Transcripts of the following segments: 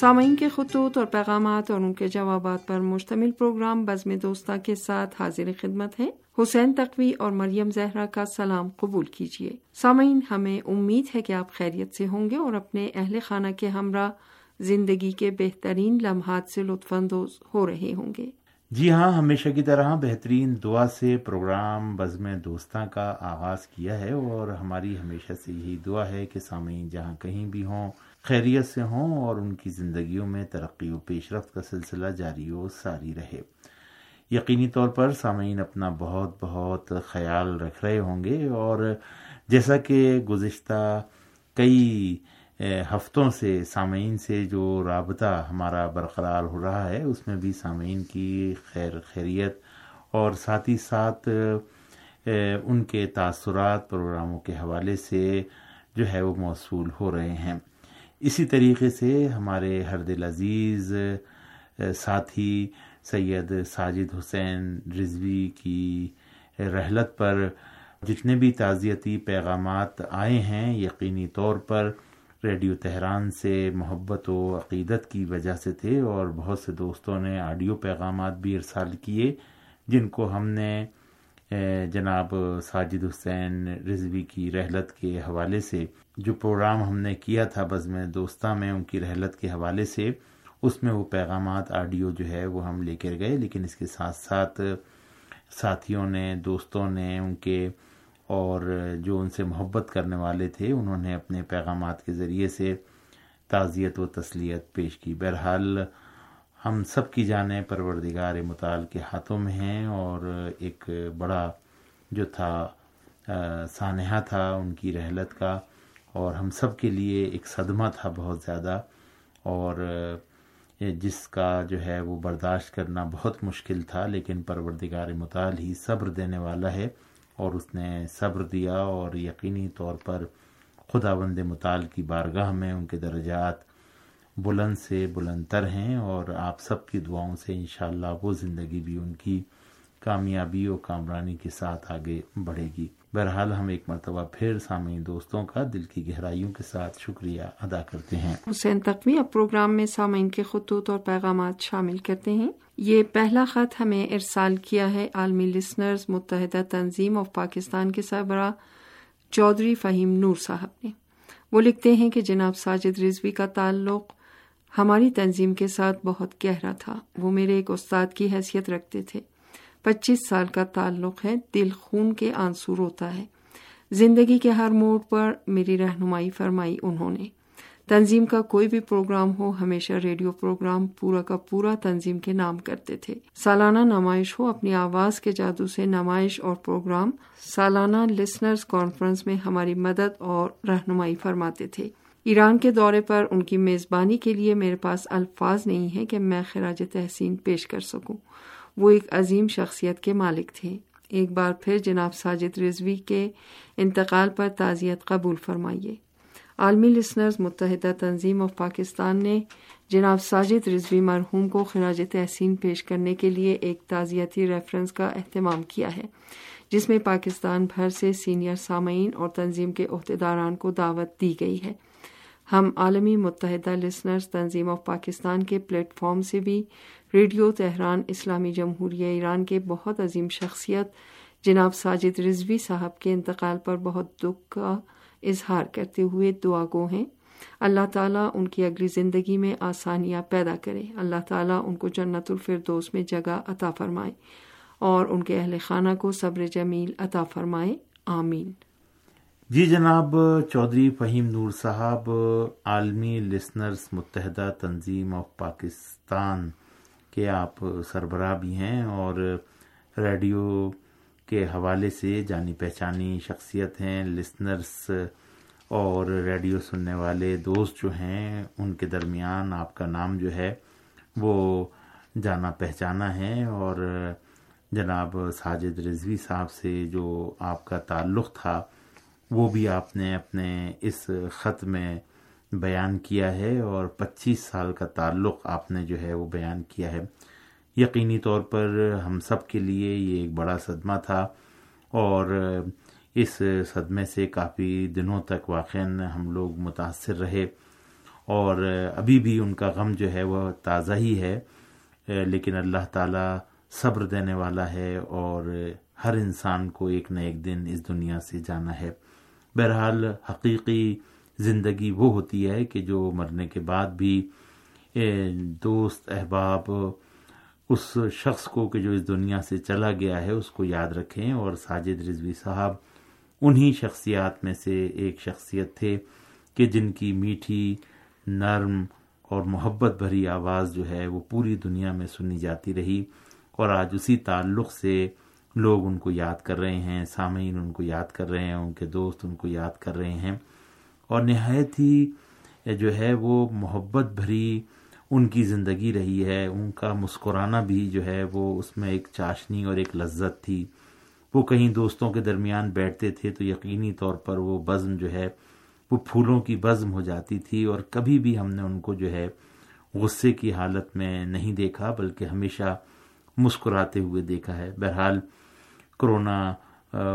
سامعین کے خطوط اور پیغامات اور ان کے جوابات پر مشتمل پروگرام بزم دوستہ کے ساتھ حاضر خدمت ہے حسین تقوی اور مریم زہرا کا سلام قبول کیجیے۔ سامعین، ہمیں امید ہے کہ آپ خیریت سے ہوں گے اور اپنے اہل خانہ کے ہمراہ زندگی کے بہترین لمحات سے لطف اندوز ہو رہے ہوں گے۔ جی ہاں ہمیشہ کی طرح بہترین دعا سے پروگرام بزم دوستاں کا آغاز کیا ہے اور ہماری ہمیشہ سے یہی دعا ہے کہ سامعین جہاں کہیں بھی ہوں خیریت سے ہوں اور ان کی زندگیوں میں ترقی و پیش رفت کا سلسلہ جاری و ساری رہے۔ یقینی طور پر سامعین اپنا بہت بہت خیال رکھ رہے ہوں گے اور جیسا کہ گزشتہ کئی ہفتوں سے سامعین سے جو رابطہ ہمارا برقرار ہو رہا ہے، اس میں بھی سامعین کی خیر، خیریت اور ساتھ ہی ساتھ ان کے تاثرات پروگراموں کے حوالے سے جو ہے وہ موصول ہو رہے ہیں۔ اسی طریقے سے ہمارے ہر دل عزیز ساتھی سید ساجد حسین رضوی کی رحلت پر جتنے بھی تعزیتی پیغامات آئے ہیں، یقینی طور پر ریڈیو تہران سے محبت و عقیدت کی وجہ سے تھے اور بہت سے دوستوں نے آڈیو پیغامات بھی ارسال کیے، جن کو ہم نے جناب ساجد حسین رضوی کی رحلت کے حوالے سے جو پروگرام ہم نے کیا تھا بز میں دوستہ میں، ان کی رحلت کے حوالے سے، اس میں وہ پیغامات، آڈیو جو ہے، وہ ہم لے کر گئے۔ لیکن اس کے ساتھ ساتھ ساتھیوں نے، دوستوں نے، ان کے اور جو ان سے محبت کرنے والے تھے، انہوں نے اپنے پیغامات کے ذریعے سے تعزیت و تسلیت پیش کی۔ بہرحال ہم سب کی جانیں پروردگار مطال کے ہاتھوں میں ہیں اور ایک بڑا جو تھا سانحہ تھا ان کی رحلت کا، اور ہم سب کے لیے ایک صدمہ تھا بہت زیادہ، اور جس کا جو ہے وہ برداشت کرنا بہت مشکل تھا، لیکن پروردگار مطال ہی صبر دینے والا ہے، اور اس نے صبر دیا، اور یقینی طور پر خدا بند مطال کی بارگاہ میں ان کے درجات بلند سے بلند تر ہیں اور آپ سب کی دعاؤں سے انشاءاللہ وہ زندگی بھی ان کی کامیابی و کامرانی کے ساتھ آگے بڑھے گی۔ بہرحال ہم ایک مرتبہ پھر سامعین دوستوں کا دل کی گہرائیوں کے ساتھ شکریہ ادا کرتے ہیں۔ حسین تقوی اب پروگرام میں سامعین کے خطوط اور پیغامات شامل کرتے ہیں۔ یہ پہلا خط ہمیں ارسال کیا ہے عالمی لسنرز متحدہ تنظیم آف پاکستان کے سربراہ چودھری فہیم نور صاحب نے۔ وہ لکھتے ہیں کہ جناب ساجد رضوی کا تعلق ہماری تنظیم کے ساتھ بہت گہرا تھا۔ وہ میرے ایک استاد کی حیثیت رکھتے تھے۔ پچیس سال کا تعلق ہے، دل خون کے آنسور ہوتا ہے۔ زندگی کے ہر موڑ پر میری رہنمائی فرمائی انہوں نے۔ تنظیم کا کوئی بھی پروگرام ہو، ہمیشہ ریڈیو پروگرام پورا کا پورا تنظیم کے نام کرتے تھے۔ سالانہ نمائش ہو، اپنی آواز کے جادو سے نمائش اور پروگرام۔ سالانہ لسنرز کانفرنس میں ہماری مدد اور رہنمائی فرماتے تھے۔ ایران کے دورے پر ان کی میزبانی کے لیے میرے پاس الفاظ نہیں ہے کہ میں خراج تحسین پیش کر سکوں۔ وہ ایک عظیم شخصیت کے مالک تھے۔ ایک بار پھر جناب ساجد رضوی کے انتقال پر تعزیت قبول فرمائیے۔ عالمی لسنرز متحدہ تنظیم آف پاکستان نے جناب ساجد رضوی مرحوم کو خراج تحسین پیش کرنے کے لیے ایک تعزیتی ریفرنس کا اہتمام کیا ہے، جس میں پاکستان بھر سے سینئر سامعین اور تنظیم کے عہدیداران کو دعوت دی گئی ہے۔ ہم عالمی متحدہ لسنرز تنظیم آف پاکستان کے پلیٹ فارم سے بھی ریڈیو تہران، اسلامی جمہوریہ ایران کے بہت عظیم شخصیت جناب ساجد رضوی صاحب کے انتقال پر بہت دکھ کا اظہار کرتے ہوئے دعا گو ہیں۔ اللہ تعالیٰ ان کی اگلی زندگی میں آسانیاں پیدا کرے۔ اللہ تعالیٰ ان کو جنت الفردوس میں جگہ عطا فرمائے اور ان کے اہل خانہ کو صبر جمیل عطا فرمائے۔ آمین۔ جی جناب، چودھری فہیم نور صاحب، عالمی لسنرز متحدہ تنظیم آف پاکستان کے آپ سربراہ بھی ہیں اور ریڈیو کے حوالے سے جانی پہچانی شخصیت ہیں لسنرس اور ریڈیو سننے والے دوست جو ہیں، ان کے درمیان آپ کا نام جو ہے وہ جانا پہچانا ہے اور جناب ساجد رضوی صاحب سے جو آپ کا تعلق تھا وہ بھی آپ نے اپنے اس خط میں بیان کیا ہے اور پچیس سال کا تعلق آپ نے جو ہے وہ بیان کیا ہے۔ یقینی طور پر ہم سب کے لیے یہ ایک بڑا صدمہ تھا اور اس صدمے سے کافی دنوں تک واقع ہم لوگ متاثر رہے اور ابھی بھی ان کا غم جو ہے وہ تازہ ہی ہے۔ لیکن اللہ تعالیٰ صبر دینے والا ہے اور ہر انسان کو ایک نہ ایک دن اس دنیا سے جانا ہے۔ بہرحال حقیقی زندگی وہ ہوتی ہے کہ جو مرنے کے بعد بھی دوست احباب اس شخص کو کہ جو اس دنیا سے چلا گیا ہے اس کو یاد رکھیں اور ساجد رضوی صاحب انہی شخصیات میں سے ایک شخصیت تھے کہ جن کی میٹھی، نرم اور محبت بھری آواز جو ہے وہ پوری دنیا میں سنی جاتی رہی اور آج اسی تعلق سے لوگ ان کو یاد کر رہے ہیں، سامعین ان کو یاد کر رہے ہیں، ان کے دوست ان کو یاد کر رہے ہیں۔ اور نہایت ہی جو ہے وہ محبت بھری ان کی زندگی رہی ہے۔ ان کا مسکرانا بھی جو ہے وہ اس میں ایک چاشنی اور ایک لذت تھی۔ وہ کہیں دوستوں کے درمیان بیٹھتے تھے تو یقینی طور پر وہ بزم جو ہے وہ پھولوں کی بزم ہو جاتی تھی اور کبھی بھی ہم نے ان کو جو ہے غصے کی حالت میں نہیں دیکھا، بلکہ ہمیشہ مسکراتے ہوئے دیکھا ہے۔ بہرحال کرونا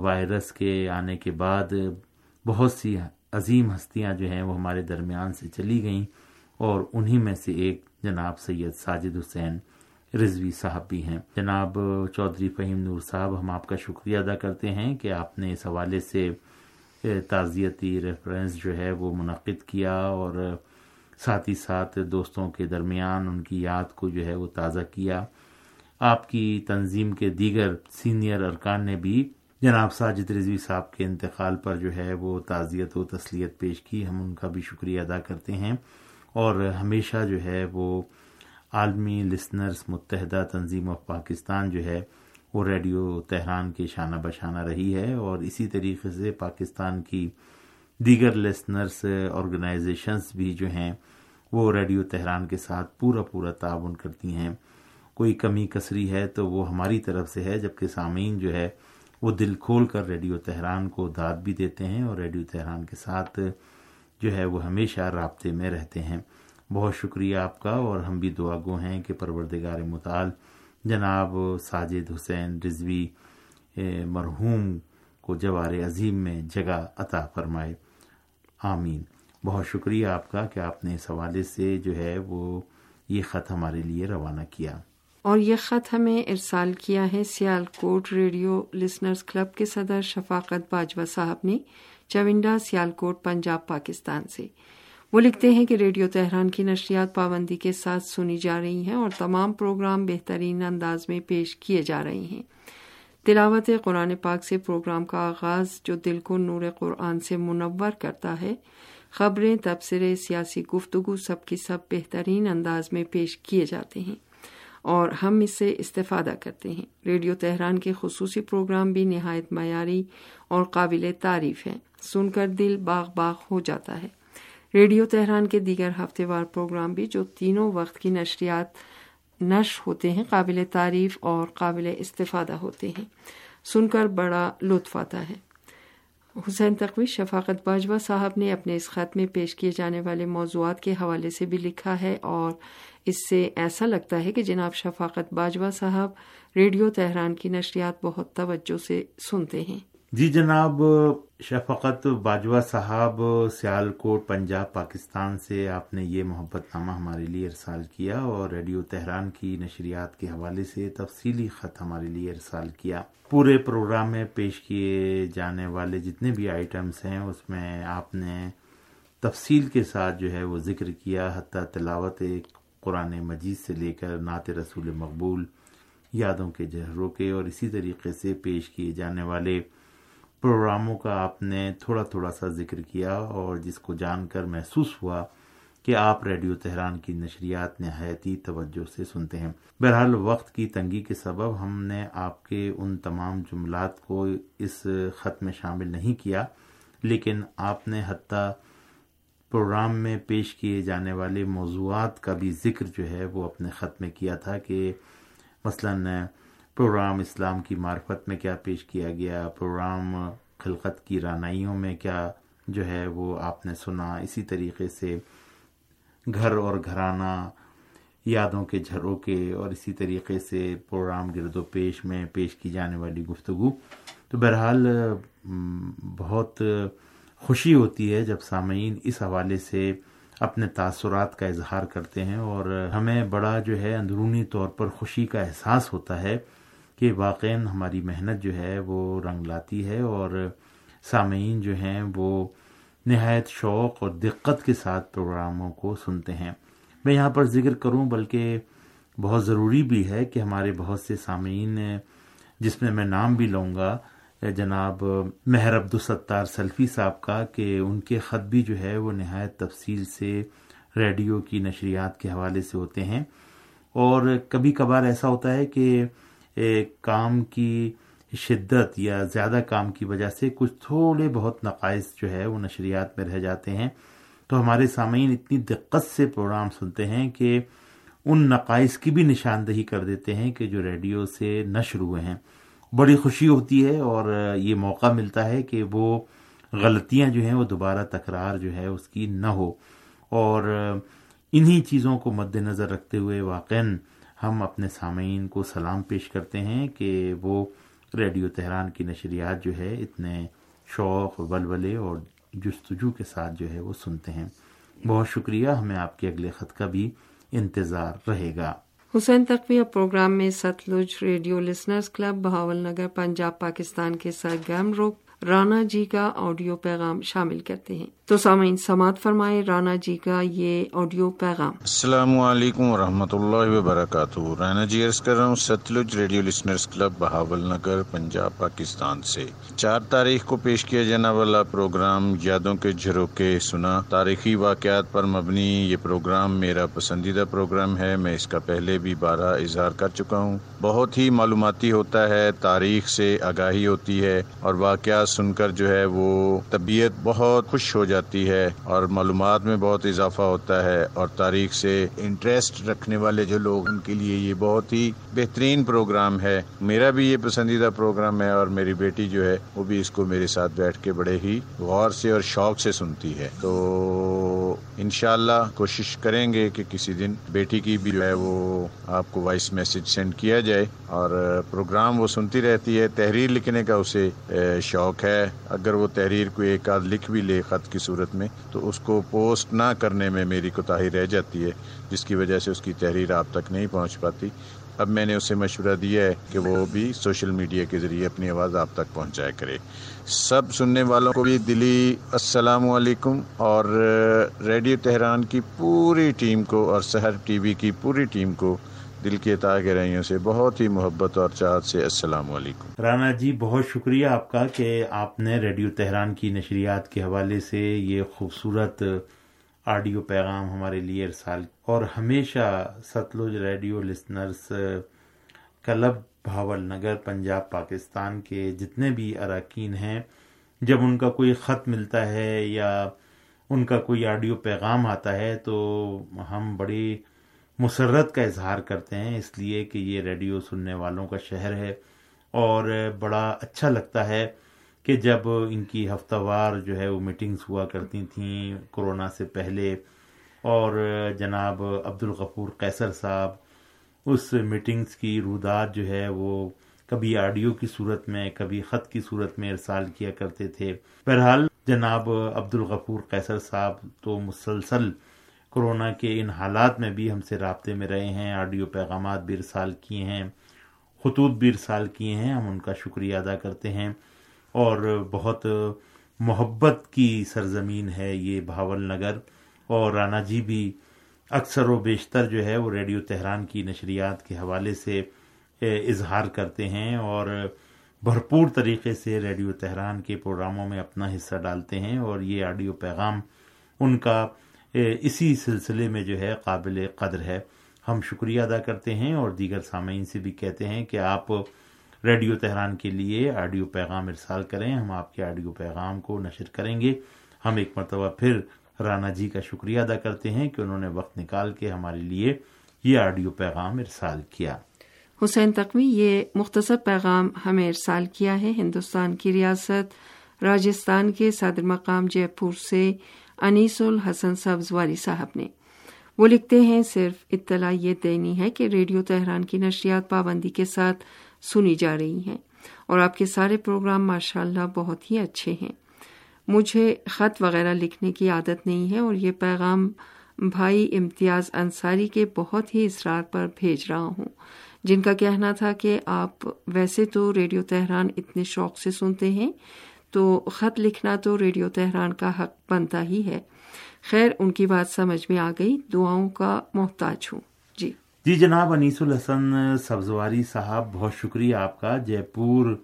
وائرس کے آنے کے بعد بہت سی عظیم ہستیاں جو ہیں وہ ہمارے درمیان سے چلی گئیں اور انہی میں سے ایک جناب سید ساجد حسین رضوی صاحب بھی ہیں۔ جناب چودھری فہیم نور صاحب، ہم آپ کا شکریہ ادا کرتے ہیں کہ آپ نے اس حوالے سے تعزیتی ریفرنس جو ہے وہ منعقد کیا اور ساتھ ہی ساتھ دوستوں کے درمیان ان کی یاد کو جو ہے وہ تازہ کیا۔ آپ کی تنظیم کے دیگر سینئر ارکان نے بھی جناب ساجد رضوی صاحب کے انتقال پر جو ہے وہ تعزیت و تسلیت پیش کی۔ ہم ان کا بھی شکریہ ادا کرتے ہیں۔ اور ہمیشہ جو ہے وہ عالمی لسنرز متحدہ تنظیم آف پاکستان جو ہے وہ ریڈیو تہران کے شانہ بشانہ رہی ہے۔ اور اسی طریقے سے پاکستان کی دیگر لسنرس آرگنائزیشنز بھی جو ہیں وہ ریڈیو تہران کے ساتھ پورا پورا تعاون کرتی ہیں۔ کوئی کمی کسری ہے تو وہ ہماری طرف سے ہے، جبکہ سامعین جو ہے، وہ دل کھول کر ریڈیو تہران کو داد بھی دیتے ہیں اور ریڈیو تہران کے ساتھ جو ہے، وہ ہمیشہ رابطے میں رہتے ہیں۔ بہت شکریہ آپ کا، اور ہم بھی دعا گو ہیں کہ پروردگار مطال جناب ساجد حسین رضوی مرحوم کو جوار عظیم میں جگہ عطا فرمائے۔ آمین۔ بہت شکریہ آپ کا کہ آپ نے اس حوالے سے جو ہے، وہ یہ خط ہمارے لیے روانہ کیا۔ اور یہ خط ہمیں ارسال کیا ہے Sialkot radio listeners club کے صدر شفاقت باجوہ صاحب نے چونڈا سیال کوٹ، پنجاب، پاکستان سے۔ وہ لکھتے ہیں کہ ریڈیو تہران کی نشریات پابندی کے ساتھ سنی جا رہی ہیں اور تمام پروگرام بہترین انداز میں پیش کیے جا رہے ہیں۔ تلاوت قرآن پاک سے پروگرام کا آغاز جو دل کو نور قرآن سے منور کرتا ہے، خبریں، تبصرے، سیاسی گفتگو سب کی سب بہترین انداز میں پیش کیے جاتے ہیں۔ اور ہم اس سے استفادہ کرتے ہیں۔ ریڈیو تہران کے خصوصی پروگرام بھی نہایت معیاری اور قابل تعریف ہیں۔ سن کر دل باغ باغ ہو جاتا ہے۔ ریڈیو تہران کے دیگر ہفتے وار پروگرام بھی جو تینوں وقت کی نشریات نش ہوتے ہیں، قابل تعریف اور قابل استفادہ ہوتے ہیں۔ سن کر بڑا لطف آتا ہے۔ حسین تقوی، شفاقت باجوہ صاحب نے اپنے اس خط میں پیش کیے جانے والے موضوعات کے حوالے سے بھی لکھا ہے اور اس سے ایسا لگتا ہے کہ جناب شفاقت باجوہ صاحب ریڈیو تہران کی نشریات بہت توجہ سے سنتے ہیں۔ جی جناب شفقت باجوہ صاحب سیال کوٹ پنجاب، پاکستان سے آپ نے یہ محبت نامہ ہمارے لیے ارسال کیا اور ریڈیو تہران کی نشریات کے حوالے سے تفصیلی خط ہمارے لیے ارسال کیا۔ پورے پروگرام میں پیش کیے جانے والے جتنے بھی آئٹمس ہیں، اس میں آپ نے تفصیل کے ساتھ جو ہے وہ ذکر کیا، حتیٰ تلاوت ایک قرآن مجید سے لے کر نعت رسول مقبول، یادوں کے جہروں کے اور اسی طریقے سے پیش کیے جانے والے پروگراموں کا آپ نے تھوڑا تھوڑا سا ذکر کیا اور جس کو جان کر محسوس ہوا کہ آپ ریڈیو تہران کی نشریات نہایتی توجہ سے سنتے ہیں۔ بہرحال وقت کی تنگی کے سبب ہم نے آپ کے ان تمام جملات کو اس خط میں شامل نہیں کیا، لیکن آپ نے حتیٰ پروگرام میں پیش کیے جانے والے موضوعات کا بھی ذکر جو ہے وہ اپنے خط میں کیا تھا کہ مثلاً پروگرام اسلام کی معرفت میں کیا پیش کیا گیا، پروگرام خلقت کی رانائیوں میں کیا جو ہے وہ آپ نے سنا، اسی طریقے سے گھر اور گھرانہ، یادوں کے جھروں کے اور اسی طریقے سے پروگرام گرد و پیش میں پیش کی جانے والی گفتگو۔ تو بہرحال بہت خوشی ہوتی ہے جب سامعین اس حوالے سے اپنے تاثرات کا اظہار کرتے ہیں اور ہمیں بڑا جو ہے اندرونی طور پر خوشی کا احساس ہوتا ہے کہ واقع ہماری محنت جو ہے وہ رنگ لاتی ہے اور سامعین جو ہیں وہ نہایت شوق اور دقت کے ساتھ پروگراموں کو سنتے ہیں۔ میں یہاں پر ذکر کروں بلکہ بہت ضروری بھی ہے کہ ہمارے بہت سے سامعین، جس میں میں نام بھی لوں گا جناب مہر عبدالستار سلفی صاحب کا کہ ان کے خط بھی جو ہے وہ نہایت تفصیل سے ریڈیو کی نشریات کے حوالے سے ہوتے ہیں۔ اور کبھی کبھار ایسا ہوتا ہے کہ کام کی شدت یا زیادہ کام کی وجہ سے کچھ تھوڑے بہت نقائص جو ہے وہ نشریات میں رہ جاتے ہیں۔ تو ہمارے سامعین اتنی دقت سے پروگرام سنتے ہیں کہ ان نقائص کی بھی نشاندہی کر دیتے ہیں کہ جو ریڈیو سے نشر ہوئے ہیں۔ بڑی خوشی ہوتی ہے اور یہ موقع ملتا ہے کہ وہ غلطیاں جو ہیں وہ دوبارہ تکرار جو ہے اس کی نہ ہو۔ اور انہی چیزوں کو مد نظر رکھتے ہوئے واقع ہم اپنے سامعین کو سلام پیش کرتے ہیں کہ وہ ریڈیو تہران کی نشریات جو ہے اتنے شوق، ولولے اور جستجو کے ساتھ جو ہے وہ سنتے ہیں۔ بہت شکریہ، ہمیں آپ کے اگلے خط کا بھی انتظار رہے گا۔ حسین تقویہ پروگرام میں Sutlej radio listeners club Bahawalnagar, Punjab, Pakistan کے سرگرم روک رانا جی کا آڈیو پیغام شامل کرتے ہیں۔ تو سامعین، سماعت فرمائے رانا جی کا یہ آڈیو پیغام۔ السلام علیکم و رحمۃ اللہ وبرکاتہ۔ رانا جی عرض کر رہا ہوں Sutlej radio listeners club Bahawalnagar, Punjab, Pakistan سے۔ چار تاریخ کو پیش کیا جانا والا پروگرام یادوں کے جھروکے سنا۔ تاریخی واقعات پر مبنی یہ پروگرام میرا پسندیدہ پروگرام ہے۔ میں اس کا پہلے بھی بارہ اظہار کر چکا ہوں۔ بہت ہی معلوماتی ہوتا ہے، تاریخ سے آگاہی ہوتی ہے اور واقعات سن کر جو ہے وہ طبیعت بہت خوش ہو جاتی ہے اور معلومات میں بہت اضافہ ہوتا ہے اور تاریخ سے انٹرسٹ رکھنے والے جو لوگ ان کے لیے یہ بہت ہی بہترین پروگرام ہے۔ میرا بھی یہ پسندیدہ پروگرام ہے اور میری بیٹی جو ہے وہ بھی اس کو میرے ساتھ بیٹھ کے بڑے ہی غور سے اور شوق سے سنتی ہے۔ تو انشاءاللہ کوشش کریں گے کہ کسی دن بیٹی کی بھی جو ہے وہ آپ کو وائس میسج سینڈ کیا جائے اور پروگرام وہ سنتی رہتی ہے۔ تحریر لکھنے کا اسے شوق ہے۔ اگر وہ تحریر کو ایک آدھ لکھ بھی لے، خط کی صورت میں تو اس کو پوسٹ نہ کرنے میں میری کوتاہی رہ جاتی ہے، جس کی وجہ سے اس کی تحریر آپ تک نہیں پہنچ پاتی۔ اب میں نے اسے مشورہ دیا ہے کہ وہ بھی سوشل میڈیا کے ذریعے اپنی آواز آپ تک پہنچایا کرے۔ سب سننے والوں کو بھی دلی السلام علیکم اور ریڈیو تہران کی پوری ٹیم کو اور سحر ٹی وی کی پوری ٹیم کو دل کے گہرائیوں سے بہت ہی محبت اور چاہت سے السلام علیکم۔ رانا جی بہت شکریہ آپ کا کہ آپ نے ریڈیو تہران کی نشریات کے حوالے سے یہ خوبصورت آڈیو پیغام ہمارے لیے ارسال اور ہمیشہ Sutlej radio listeners, club Bahawalnagar, Punjab, Pakistan کے جتنے بھی اراکین ہیں، جب ان کا کوئی خط ملتا ہے یا ان کا کوئی آڈیو پیغام آتا ہے تو ہم بڑی مسرت کا اظہار کرتے ہیں، اس لیے کہ یہ ریڈیو سننے والوں کا شہر ہے۔ اور بڑا اچھا لگتا ہے کہ جب ان کی ہفتہ وار جو ہے وہ میٹنگز ہوا کرتی تھیں کرونا سے پہلے، اور جناب عبد الغفور قیصر صاحب اس میٹنگز کی رودات جو ہے وہ کبھی آڈیو کی صورت میں، کبھی خط کی صورت میں ارسال کیا کرتے تھے۔ بہرحال جناب عبد الغفور قیصر صاحب تو مسلسل کرونا کے ان حالات میں بھی ہم سے رابطے میں رہے ہیں، آڈیو پیغامات بھی ارسال کیے ہیں، خطوط بھی ارسال کیے ہیں، ہم ان کا شکریہ ادا کرتے ہیں۔ اور بہت محبت کی سرزمین ہے یہ بھاول نگر۔ اور رانا جی بھی اکثر و بیشتر جو ہے وہ ریڈیو تہران کی نشریات کے حوالے سے اظہار کرتے ہیں اور بھرپور طریقے سے ریڈیو تہران کے پروگراموں میں اپنا حصہ ڈالتے ہیں۔ اور یہ آڈیو پیغام ان کا اسی سلسلے میں جو ہے قابل قدر ہے۔ ہم شکریہ ادا کرتے ہیں اور دیگر سامعین سے بھی کہتے ہیں کہ آپ ریڈیو تہران کے لیے آڈیو پیغام ارسال کریں، ہم آپ کے آڈیو پیغام کو نشر کریں گے۔ ہم ایک مرتبہ پھر رانا جی کا شکریہ ادا کرتے ہیں کہ انہوں نے وقت نکال کے ہمارے لیے یہ آڈیو پیغام ارسال کیا۔ حسین تقوی، یہ مختصر پیغام ہمیں ارسال کیا ہے۔ ہندوستان کی ریاست راجستھان کے صدر مقام جے پور سے انیس الحسن سبز والی صاحب نے۔ وہ لکھتے ہیں، صرف اطلاع یہ دینی ہے کہ ریڈیو تہران کی نشریات پابندی کے ساتھ سنی جا رہی ہیں اور آپ کے سارے پروگرام ماشاء اللہ بہت ہی اچھے ہیں۔ مجھے خط وغیرہ لکھنے کی عادت نہیں ہے اور یہ پیغام بھائی امتیاز انصاری کے بہت ہی اصرار پر بھیج رہا ہوں۔ جن کا کہنا تھا کہ آپ ویسے تو ریڈیو تہران اتنے شوق سے سنتے ہیں تو خط لکھنا تو ریڈیو تہران کا حق بنتا ہی ہے۔ خیر، ان کی بات سمجھ میں آ گئی۔ دعاؤں کا محتاج ہوں۔ جی۔ جی جناب، انیس الحسن سبزواری صاحب، بہت شکریہ آپ کا۔ جے پور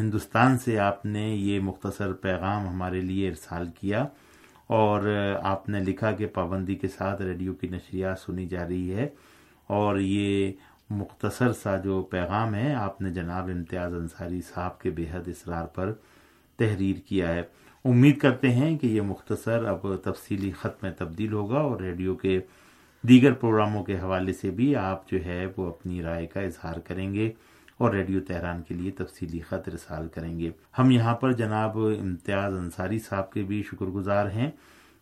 ہندوستان سے آپ نے یہ مختصر پیغام ہمارے لیے ارسال کیا اور آپ نے لکھا کہ پابندی کے ساتھ ریڈیو کی نشریات سنی جا رہی ہے اور یہ مختصر سا جو پیغام ہے، آپ نے جناب امتیاز انصاری صاحب کے بے حد اصرار پر تحریر کیا ہے۔ امید کرتے ہیں کہ یہ مختصر اب تفصیلی خط میں تبدیل ہوگا اور ریڈیو کے دیگر پروگراموں کے حوالے سے بھی آپ جو ہے وہ اپنی رائے کا اظہار کریں گے اور ریڈیو تہران کے لیے تفصیلی خط رسال کریں گے۔ ہم یہاں پر جناب امتیاز انصاری صاحب کے بھی شکر گزار ہیں۔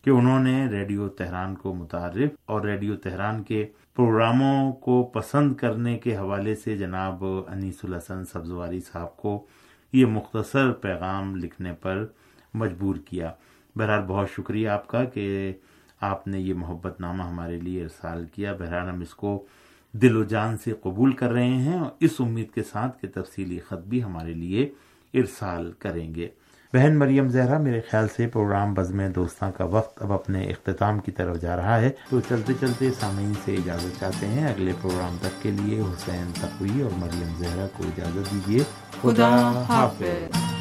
کہ انہوں نے ریڈیو تہران کو متعارف اور ریڈیو تہران کے پروگراموں کو پسند کرنے کے حوالے سے جناب انیس الحسن سبزواری صاحب کو یہ مختصر پیغام لکھنے پر مجبور کیا۔ بہرحال بہت شکریہ آپ کا کہ آپ نے یہ محبت نامہ ہمارے لیے ارسال کیا۔ بہرحال ہم اس کو دل و جان سے قبول کر رہے ہیں اور اس امید کے ساتھ کہ تفصیلی خط بھی ہمارے لیے ارسال کریں گے۔ بہن مریم زہرا میرے خیال سے پروگرام بزم دوستاں کا وقت اب اپنے اختتام کی طرف جا رہا ہے۔ تو چلتے چلتے سامعین سے اجازت چاہتے ہیں اگلے پروگرام تک کے لیے حسین تقوی اور مریم زہرا کو اجازت دیجیے۔ خدا حافظ۔